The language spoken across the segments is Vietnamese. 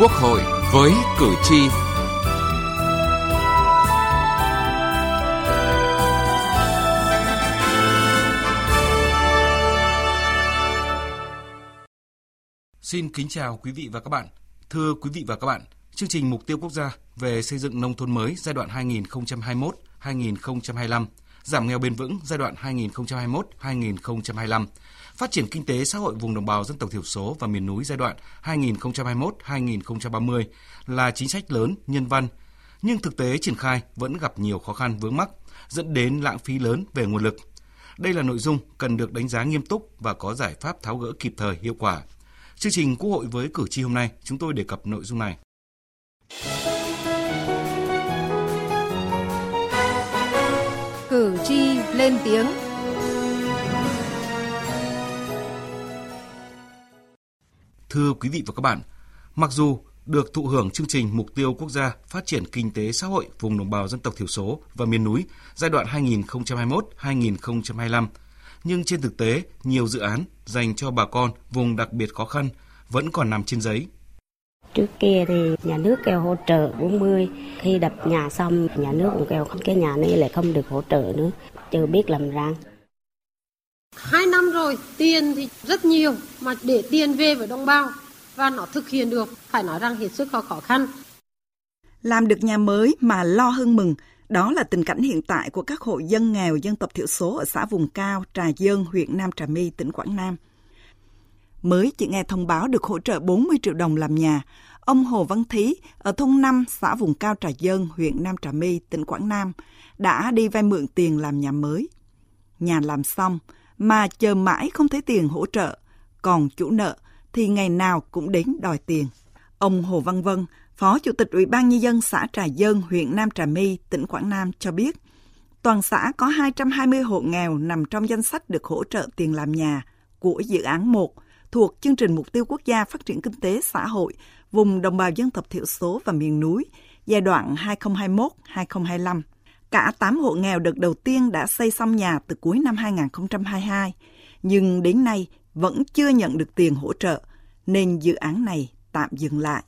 Quốc hội với cử tri. Xin kính chào quý vị và các bạn. Thưa quý vị và các bạn, chương trình Mục tiêu Quốc gia về xây dựng nông thôn mới giai đoạn 2021-2025, giảm nghèo bền vững giai đoạn 2021-2025 phát triển kinh tế xã hội vùng đồng bào dân tộc thiểu số và miền núi giai đoạn 2021-2030 là chính sách lớn, nhân văn, nhưng thực tế triển khai vẫn gặp nhiều khó khăn vướng mắc, dẫn đến lãng phí lớn về nguồn lực. Đây là nội dung cần được đánh giá nghiêm túc và có giải pháp tháo gỡ kịp thời hiệu quả. Chương trình Quốc hội với cử tri hôm nay, chúng tôi đề cập nội dung này. Cử tri lên tiếng Thưa quý vị và các bạn, mặc dù được thụ hưởng chương trình Mục tiêu Quốc gia Phát triển Kinh tế Xã hội vùng đồng bào dân tộc thiểu số và miền núi giai đoạn 2021-2025, nhưng trên thực tế, nhiều dự án dành cho bà con vùng đặc biệt khó khăn vẫn còn nằm trên giấy. Trước kia thì nhà nước kêu hỗ trợ 40, khi đập nhà xong nhà nước cũng kêu cái nhà này lại không được hỗ trợ nữa, chưa biết làm răng. Hai năm rồi, tiền thì rất nhiều, mà để tiền về với đồng bào và nó thực hiện được, phải nói rằng hết sức khó khăn. Làm được nhà mới mà lo hơn mừng, đó là tình cảnh hiện tại của các hộ dân nghèo dân tộc thiểu số ở xã vùng cao Trà Dơn, huyện Nam Trà My, tỉnh Quảng Nam. Mới chỉ nghe thông báo được hỗ trợ 40 triệu đồng làm nhà, ông Hồ Văn Thí ở thôn 5 xã vùng cao Trà dân huyện Nam Trà My, tỉnh Quảng Nam đã đi vay mượn tiền làm nhà mới. Nhà làm xong, mà chờ mãi không thấy tiền hỗ trợ, còn chủ nợ thì ngày nào cũng đến đòi tiền. Ông Hồ Văn Vân, Phó Chủ tịch Ủy ban Nhân dân xã Trà dân huyện Nam Trà My, tỉnh Quảng Nam cho biết, toàn xã có 220 hộ nghèo nằm trong danh sách được hỗ trợ tiền làm nhà của dự án 1 thuộc chương trình Mục tiêu Quốc gia Phát triển Kinh tế Xã hội vùng đồng bào dân tộc thiểu số và miền núi giai đoạn 2021-2025. Cả 8 hộ nghèo đợt đầu tiên đã xây xong nhà từ cuối năm 2022, nhưng đến nay vẫn chưa nhận được tiền hỗ trợ, nên dự án này tạm dừng lại.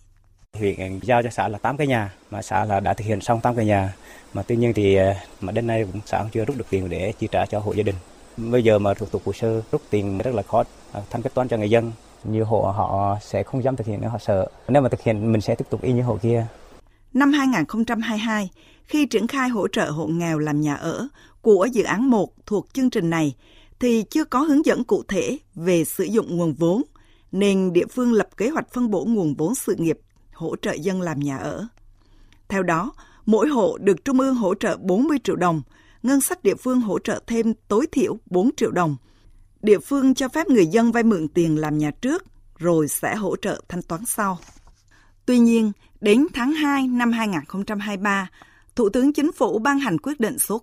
Huyện giao cho xã là 8 cái nhà, mà xã là đã thực hiện xong 8 cái nhà. Mà tuy nhiên thì à, mà đến nay cũng xã cũng chưa rút được tiền để chi trả cho hộ gia đình. Bây giờ mà thủ tục hồ sơ rút tiền rất là khó, thanh kết toán cho người dân. Nhiều hộ họ sẽ không dám thực hiện nữa, họ sợ. Nếu mà thực hiện mình sẽ tiếp tục y như hộ kia. Năm 2022, khi triển khai hỗ trợ hộ nghèo làm nhà ở của dự án 1 thuộc chương trình này, thì chưa có hướng dẫn cụ thể về sử dụng nguồn vốn, nên địa phương lập kế hoạch phân bổ nguồn vốn sự nghiệp hỗ trợ dân làm nhà ở. Theo đó, mỗi hộ được Trung ương hỗ trợ 40 triệu đồng, ngân sách địa phương hỗ trợ thêm tối thiểu 4 triệu đồng. Địa phương cho phép người dân vay mượn tiền làm nhà trước, rồi sẽ hỗ trợ thanh toán sau. Tuy nhiên, đến tháng 2 năm 2023, Thủ tướng Chính phủ ban hành quyết định số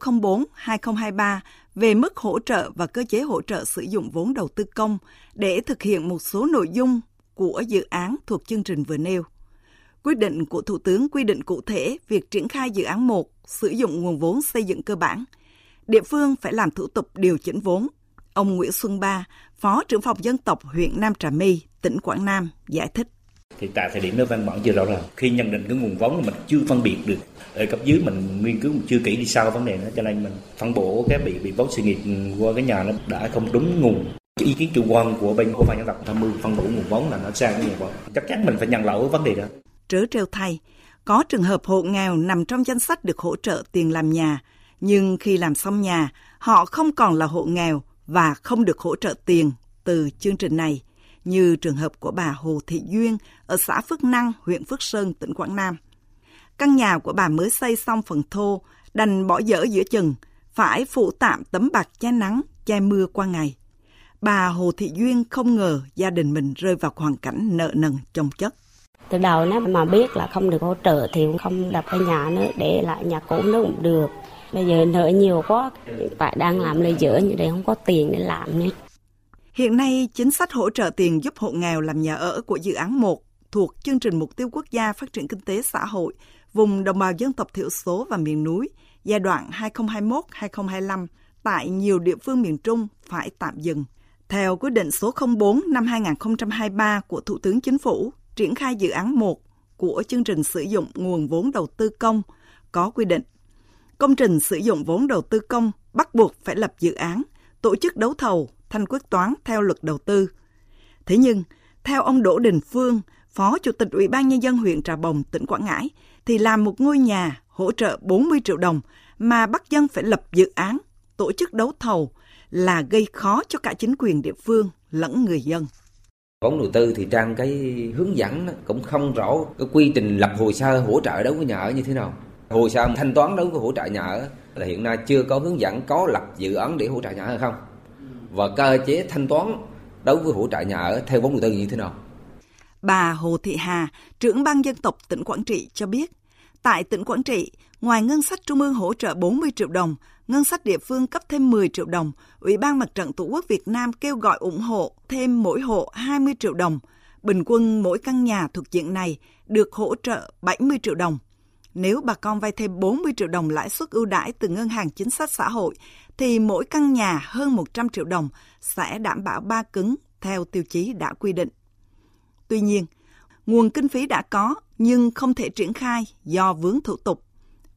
04-2023 về mức hỗ trợ và cơ chế hỗ trợ sử dụng vốn đầu tư công để thực hiện một số nội dung của dự án thuộc chương trình vừa nêu. Quyết định của Thủ tướng quy định cụ thể việc triển khai dự án 1 sử dụng nguồn vốn xây dựng cơ bản. Địa phương phải làm thủ tục điều chỉnh vốn. Ông Nguyễn Xuân Ba, Phó trưởng phòng dân tộc huyện Nam Trà My, tỉnh Quảng Nam giải thích. Thì tại thời điểm đó văn bản chưa rõ ràng. Khi nhận định cái nguồn vốn mình chưa phân biệt được ở cấp dưới mình nghiên cứu chưa kỹ đi sau vấn đề đó cho nên mình phân bổ cái bị bị vốn sự nghiệp qua cái nhà nó đã không đúng nguồn. Ý kiến chủ quan của bên của ban dân tộc tham mưu phân bổ nguồn vốn là nó sang cái nguồn vốn. Chắc chắn mình phải nhận lỗi vấn đề đó. Trớ trêu thay có trường hợp hộ nghèo nằm trong danh sách được hỗ trợ tiền làm nhà nhưng khi làm xong nhà họ không còn là hộ nghèo và không được hỗ trợ tiền từ chương trình này như trường hợp của bà Hồ Thị Duyên ở xã Phước Năng, huyện Phước Sơn, tỉnh Quảng Nam. Căn nhà của bà mới xây xong phần thô, đành bỏ dở giữa chừng, phải phụ tạm tấm bạc che nắng, che mưa qua ngày. Bà Hồ Thị Duyên không ngờ gia đình mình rơi vào hoàn cảnh nợ nần chồng chất. Từ đầu nếu mà biết là không được hỗ trợ thì cũng không đập cái nhà nữa, để lại nhà cũ nó cũng được. Bây giờ nợ nhiều quá, phải đang làm lời giữa như đây không có tiền để làm nữa. Hiện nay, chính sách hỗ trợ tiền giúp hộ nghèo làm nhà ở của dự án 1 thuộc chương trình Mục tiêu Quốc gia Phát triển Kinh tế Xã hội vùng đồng bào dân tộc thiểu số và miền núi giai đoạn 2021-2025 tại nhiều địa phương miền Trung phải tạm dừng. Theo quyết định số 04 năm 2023 của Thủ tướng Chính phủ, triển khai dự án 1 của chương trình sử dụng nguồn vốn đầu tư công có quy định công trình sử dụng vốn đầu tư công bắt buộc phải lập dự án, tổ chức đấu thầu, thanh quyết toán theo luật đầu tư. Thế nhưng, theo ông Đỗ Đình Phương, Phó Chủ tịch Ủy ban Nhân dân huyện Trà Bồng, tỉnh Quảng Ngãi, thì làm một ngôi nhà hỗ trợ 40 triệu đồng mà bắt dân phải lập dự án, tổ chức đấu thầu là gây khó cho cả chính quyền địa phương lẫn người dân. Vốn đầu tư thì trang cái hướng dẫn cũng không rõ cái quy trình lập hồ sơ hỗ trợ đối với nhà ở như thế nào. Hồ sơ thanh toán đối với hỗ trợ nhà ở là hiện nay chưa có hướng dẫn có lập dự án để hỗ trợ nhà ở không? Và cơ chế thanh toán đối với hỗ trợ nhà ở theo vốn đầu tư như thế nào? Bà Hồ Thị Hà, trưởng ban dân tộc tỉnh Quảng Trị cho biết, tại tỉnh Quảng Trị, ngoài ngân sách trung ương hỗ trợ 40 triệu đồng, ngân sách địa phương cấp thêm 10 triệu đồng, Ủy ban Mặt trận Tổ quốc Việt Nam kêu gọi ủng hộ thêm mỗi hộ 20 triệu đồng. Bình quân mỗi căn nhà thuộc diện này được hỗ trợ 70 triệu đồng. Nếu bà con vay thêm 40 triệu đồng lãi suất ưu đãi từ ngân hàng chính sách xã hội, thì mỗi căn nhà hơn 100 triệu đồng sẽ đảm bảo ba cứng theo tiêu chí đã quy định. Tuy nhiên, nguồn kinh phí đã có nhưng không thể triển khai do vướng thủ tục.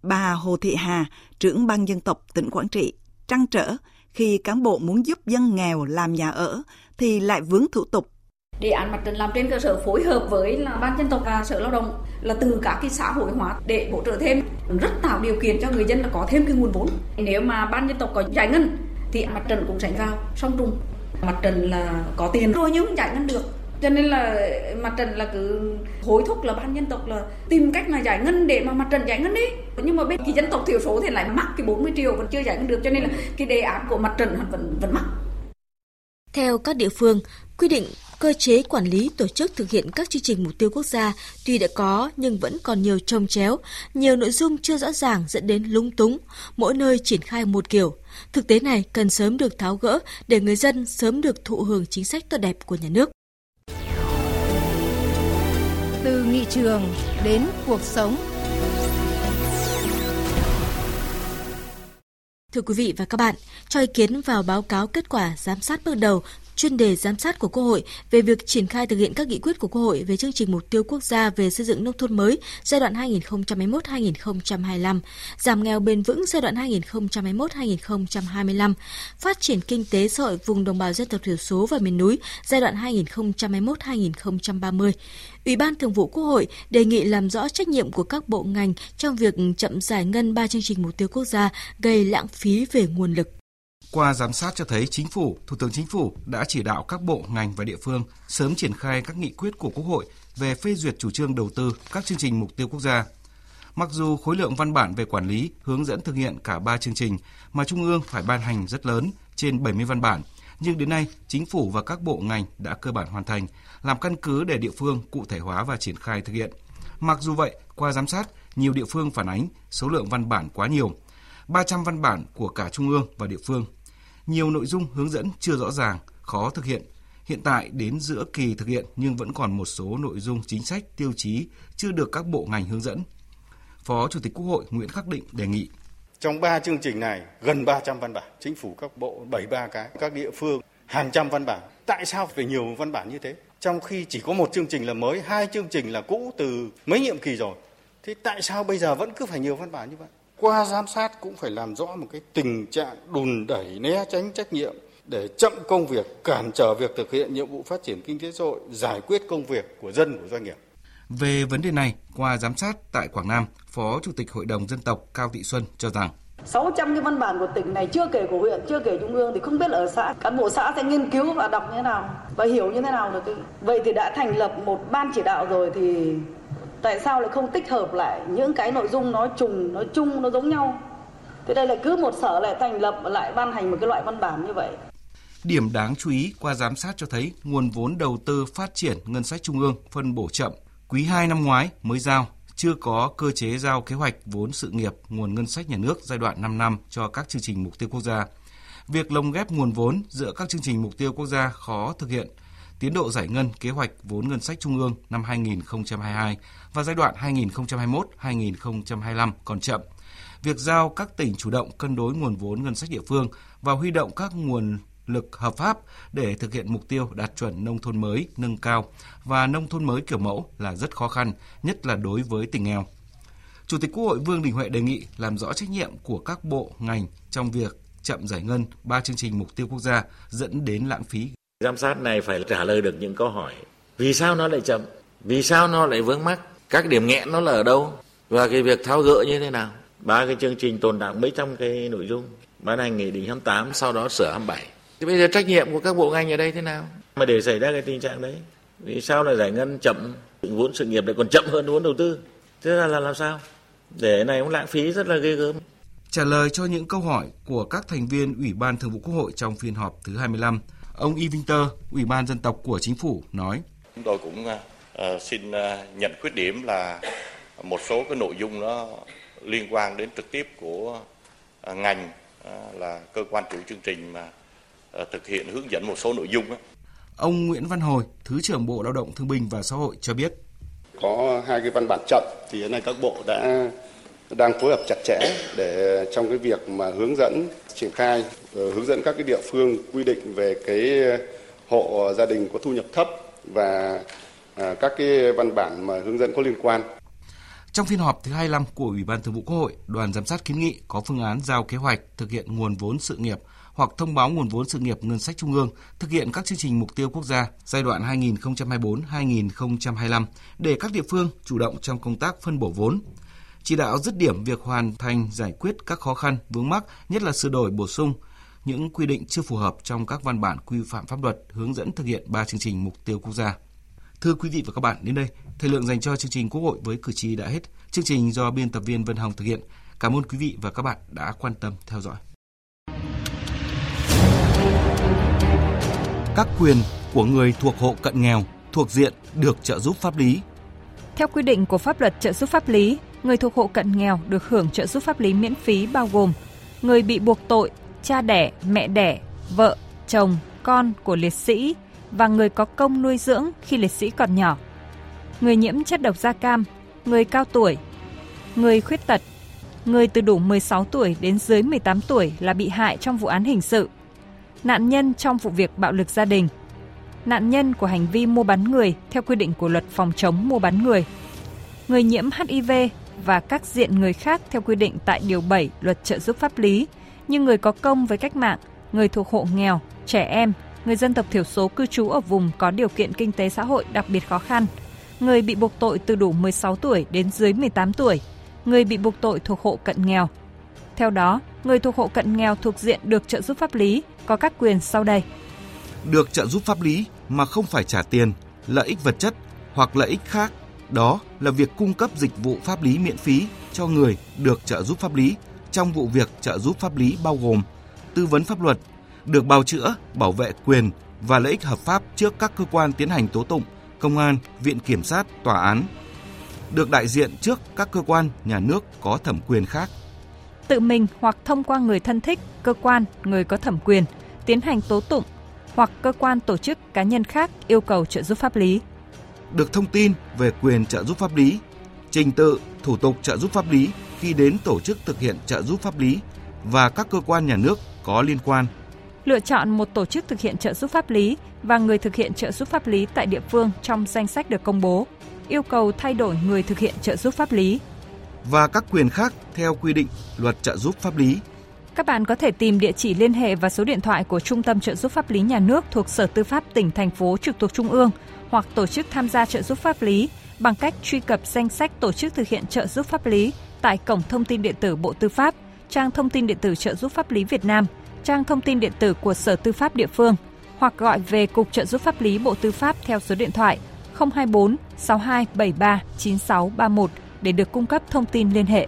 Bà Hồ Thị Hà, trưởng ban dân tộc tỉnh Quảng Trị, trăn trở khi cán bộ muốn giúp dân nghèo làm nhà ở thì lại vướng thủ tục. Đề án mặt trận làm trên cơ sở phối hợp với là ban dân tộc và sở lao động là từ các cái xã hội hóa để hỗ trợ thêm rất tạo điều kiện cho người dân là có thêm cái nguồn vốn. Nếu mà ban dân tộc có giải ngân thì mặt trận cũng sẽ vào song trùng. Mặt trận là có tiền rồi nhưng không giải ngân được cho nên là mặt trận là cứ hối thúc là ban dân tộc là tìm cách là giải ngân để mà mặt trận giải ngân đi nhưng mà bên cái dân tộc thiểu số thì lại mắc cái 40 triệu vẫn chưa giải ngân được cho nên là cái đề án của mặt trận vẫn vẫn mắc theo các địa phương, quy định cơ chế quản lý tổ chức thực hiện các chương trình mục tiêu quốc gia tuy đã có nhưng vẫn còn nhiều trồng chéo, nhiều nội dung chưa rõ ràng dẫn đến lúng túng, mỗi nơi triển khai một kiểu. Thực tế này cần sớm được tháo gỡ để người dân sớm được thụ hưởng chính sách tốt đẹp của nhà nước. Nghị trường đến cuộc sống. Thưa quý vị và các bạn, cho ý kiến vào báo cáo kết quả giám sát bước đầu chuyên đề giám sát của Quốc hội về việc triển khai thực hiện các nghị quyết của Quốc hội về chương trình mục tiêu quốc gia về xây dựng nông thôn mới giai đoạn 2021-2025, giảm nghèo bền vững giai đoạn 2021-2025, phát triển kinh tế xã hội vùng đồng bào dân tộc thiểu số và miền núi giai đoạn 2021-2030. Ủy ban Thường vụ Quốc hội đề nghị làm rõ trách nhiệm của các bộ ngành trong việc chậm giải ngân ba chương trình mục tiêu quốc gia gây lãng phí về nguồn lực. Qua giám sát cho thấy Chính phủ, Thủ tướng Chính phủ đã chỉ đạo các bộ, ngành và địa phương sớm triển khai các nghị quyết của Quốc hội về phê duyệt chủ trương đầu tư các chương trình mục tiêu quốc gia. Mặc dù khối lượng văn bản về quản lý, hướng dẫn thực hiện cả ba chương trình mà Trung ương phải ban hành rất lớn, trên 70 văn bản, nhưng đến nay Chính phủ và các bộ ngành đã cơ bản hoàn thành, làm căn cứ để địa phương cụ thể hóa và triển khai thực hiện. Mặc dù vậy, qua giám sát, nhiều địa phương phản ánh số lượng văn bản quá nhiều, 300 văn bản của cả trung ương và địa phương nhiều nội dung hướng dẫn chưa rõ ràng, khó thực hiện. Hiện tại đến giữa kỳ thực hiện nhưng vẫn còn một số nội dung chính sách, tiêu chí chưa được các bộ ngành hướng dẫn. Phó Chủ tịch Quốc hội Nguyễn Khắc Định đề nghị trong ba chương trình này gần 300 văn bản, chính phủ các bộ 73 cái, các địa phương hàng trăm văn bản. Tại sao phải nhiều văn bản như thế? Trong khi chỉ có một chương trình là mới, hai chương trình là cũ từ mấy nhiệm kỳ rồi. Thế tại sao bây giờ vẫn cứ phải nhiều văn bản như vậy? Qua giám sát cũng phải làm rõ một cái tình trạng đùn đẩy né tránh trách nhiệm để chậm công việc, cản trở việc thực hiện nhiệm vụ phát triển kinh tế xã hội, giải quyết công việc của dân của doanh nghiệp. Về vấn đề này, qua giám sát tại Quảng Nam, Phó Chủ tịch Hội đồng Dân tộc Cao Thị Xuân cho rằng 600 cái văn bản của tỉnh này chưa kể của huyện, chưa kể trung ương thì không biết ở xã cán bộ xã sẽ nghiên cứu và đọc như thế nào và hiểu như thế nào được. Vậy thì đã thành lập một ban chỉ đạo rồi thì tại sao lại không tích hợp lại những cái nội dung nó trùng nó chung nó giống nhau thế đây là cứ một sở lại thành lập lại ban hành một cái loại văn bản như vậy Điểm đáng chú ý qua giám sát cho thấy nguồn vốn đầu tư phát triển ngân sách trung ương phân bổ chậm. Quý 2 năm ngoái mới giao, chưa có cơ chế giao kế hoạch vốn sự nghiệp nguồn ngân sách nhà nước giai đoạn 5 năm cho các chương trình mục tiêu quốc gia. Việc lồng ghép nguồn vốn giữa các chương trình mục tiêu quốc gia khó thực hiện tiến độ giải ngân kế hoạch vốn ngân sách trung ương năm 2022 và giai đoạn 2021-2025 còn chậm. Việc giao các tỉnh chủ động cân đối nguồn vốn ngân sách địa phương và huy động các nguồn lực hợp pháp để thực hiện mục tiêu đạt chuẩn nông thôn mới nâng cao và nông thôn mới kiểu mẫu là rất khó khăn, nhất là đối với tỉnh nghèo. Chủ tịch Quốc hội Vương Đình Huệ đề nghị làm rõ trách nhiệm của các bộ, ngành trong việc chậm giải ngân ba chương trình mục tiêu quốc gia dẫn đến lãng phí. Giám sát này phải trả lời được những câu hỏi. Vì sao nó lại chậm? Vì sao nó lại vướng mắc? Các điểm nghẽn nó là ở đâu? Và cái việc tháo gỡ như thế nào? Ba cái chương trình tồn đọng mấy trăm cái nội dung. Ban hành nghị định 28, sau đó sửa 27. Thì bây giờ trách nhiệm của các bộ ngành ở đây thế nào? Mà để xảy ra cái tình trạng đấy, vì sao là giải ngân chậm, vốn sự nghiệp lại còn chậm hơn vốn đầu tư? Thế là, là làm sao? Để này cũng lãng phí rất là ghê gớm. Trả lời cho những câu hỏi của các thành viên Ủy ban Thường vụ Quốc hội trong phiên họp thứ 25, ông Y Winter, Ủy ban Dân tộc của Chính phủ nói. Chúng tôi cũng uh, xin uh, nhận khuyết điểm là một số cái nội dung nó liên quan đến trực tiếp của uh, ngành là cơ quan chủ chương trình mà thực hiện hướng dẫn một số nội dung. Đó. Ông Nguyễn Văn Hồi, Thứ trưởng Bộ Lao động Thương binh và Xã hội cho biết. Có hai cái văn bản chậm thì hiện nay các bộ đã đang phối hợp chặt chẽ để trong cái việc mà hướng dẫn triển khai ờ, hướng dẫn các cái địa phương quy định về cái ờ, hộ gia đình có thu nhập thấp và ờ, các cái văn bản mà hướng dẫn có liên quan. Trong phiên họp thứ 25 của Ủy ban Thường vụ Quốc hội, đoàn giám sát kiến nghị có phương án giao kế hoạch thực hiện nguồn vốn sự nghiệp hoặc thông báo nguồn vốn sự nghiệp ngân sách trung ương thực hiện các chương trình mục tiêu quốc gia giai đoạn 2024-2025 để các địa phương chủ động trong công tác phân bổ vốn, chỉ đạo dứt điểm việc hoàn thành giải quyết các khó khăn vướng mắc, nhất là sửa đổi bổ sung những quy định chưa phù hợp trong các văn bản quy phạm pháp luật hướng dẫn thực hiện ba chương trình mục tiêu quốc gia. Thưa quý vị và các bạn, đến đây, thời lượng dành cho chương trình Quốc hội với cử tri đã hết. Chương trình do biên tập viên Vân Hồng thực hiện. Cảm ơn quý vị và các bạn đã quan tâm theo dõi. Các quyền của người thuộc hộ cận nghèo thuộc diện được trợ giúp pháp lý. Theo quy định của pháp luật trợ giúp pháp lý, người thuộc hộ cận nghèo được hưởng trợ giúp pháp lý miễn phí bao gồm người bị buộc tội, cha đẻ, mẹ đẻ, vợ, chồng, con của liệt sĩ và người có công nuôi dưỡng khi liệt sĩ còn nhỏ, người nhiễm chất độc da cam, người cao tuổi, người khuyết tật, người từ đủ 16 tuổi đến dưới 18 tuổi là bị hại trong vụ án hình sự, nạn nhân trong vụ việc bạo lực gia đình, nạn nhân của hành vi mua bán người theo quy định của luật phòng chống mua bán người, người nhiễm HIV và các diện người khác theo quy định tại Điều 7 Luật trợ giúp pháp lý như người có công với cách mạng, người thuộc hộ nghèo, trẻ em, người dân tộc thiểu số cư trú ở vùng có điều kiện kinh tế xã hội đặc biệt khó khăn, người bị buộc tội từ đủ 16 tuổi đến dưới 18 tuổi, người bị buộc tội thuộc hộ cận nghèo. Theo đó, người thuộc hộ cận nghèo thuộc diện được trợ giúp pháp lý có các quyền sau đây. Được trợ giúp pháp lý mà không phải trả tiền, lợi ích vật chất hoặc lợi ích khác đó là việc cung cấp dịch vụ pháp lý miễn phí cho người được trợ giúp pháp lý trong vụ việc trợ giúp pháp lý bao gồm tư vấn pháp luật, được bào chữa, bảo vệ quyền và lợi ích hợp pháp trước các cơ quan tiến hành tố tụng, công an, viện kiểm sát, tòa án, được đại diện trước các cơ quan nhà nước có thẩm quyền khác. Tự mình hoặc thông qua người thân thích, cơ quan, người có thẩm quyền tiến hành tố tụng hoặc cơ quan tổ chức cá nhân khác yêu cầu trợ giúp pháp lý được thông tin về quyền trợ giúp pháp lý, trình tự, thủ tục trợ giúp pháp lý khi đến tổ chức thực hiện trợ giúp pháp lý và các cơ quan nhà nước có liên quan. Lựa chọn một tổ chức thực hiện trợ giúp pháp lý và người thực hiện trợ giúp pháp lý tại địa phương trong danh sách được công bố. Yêu cầu thay đổi người thực hiện trợ giúp pháp lý. Và các quyền khác theo quy định luật trợ giúp pháp lý. Các bạn có thể tìm địa chỉ liên hệ và số điện thoại của Trung tâm trợ giúp pháp lý nhà nước thuộc Sở Tư pháp tỉnh thành phố trực thuộc Trung ương hoặc tổ chức tham gia trợ giúp pháp lý bằng cách truy cập danh sách tổ chức thực hiện trợ giúp pháp lý tại cổng thông tin điện tử Bộ Tư pháp, trang thông tin điện tử trợ giúp pháp lý Việt Nam, trang thông tin điện tử của Sở Tư pháp địa phương hoặc gọi về Cục trợ giúp pháp lý Bộ Tư pháp theo số điện thoại 024 6273 9631 để được cung cấp thông tin liên hệ.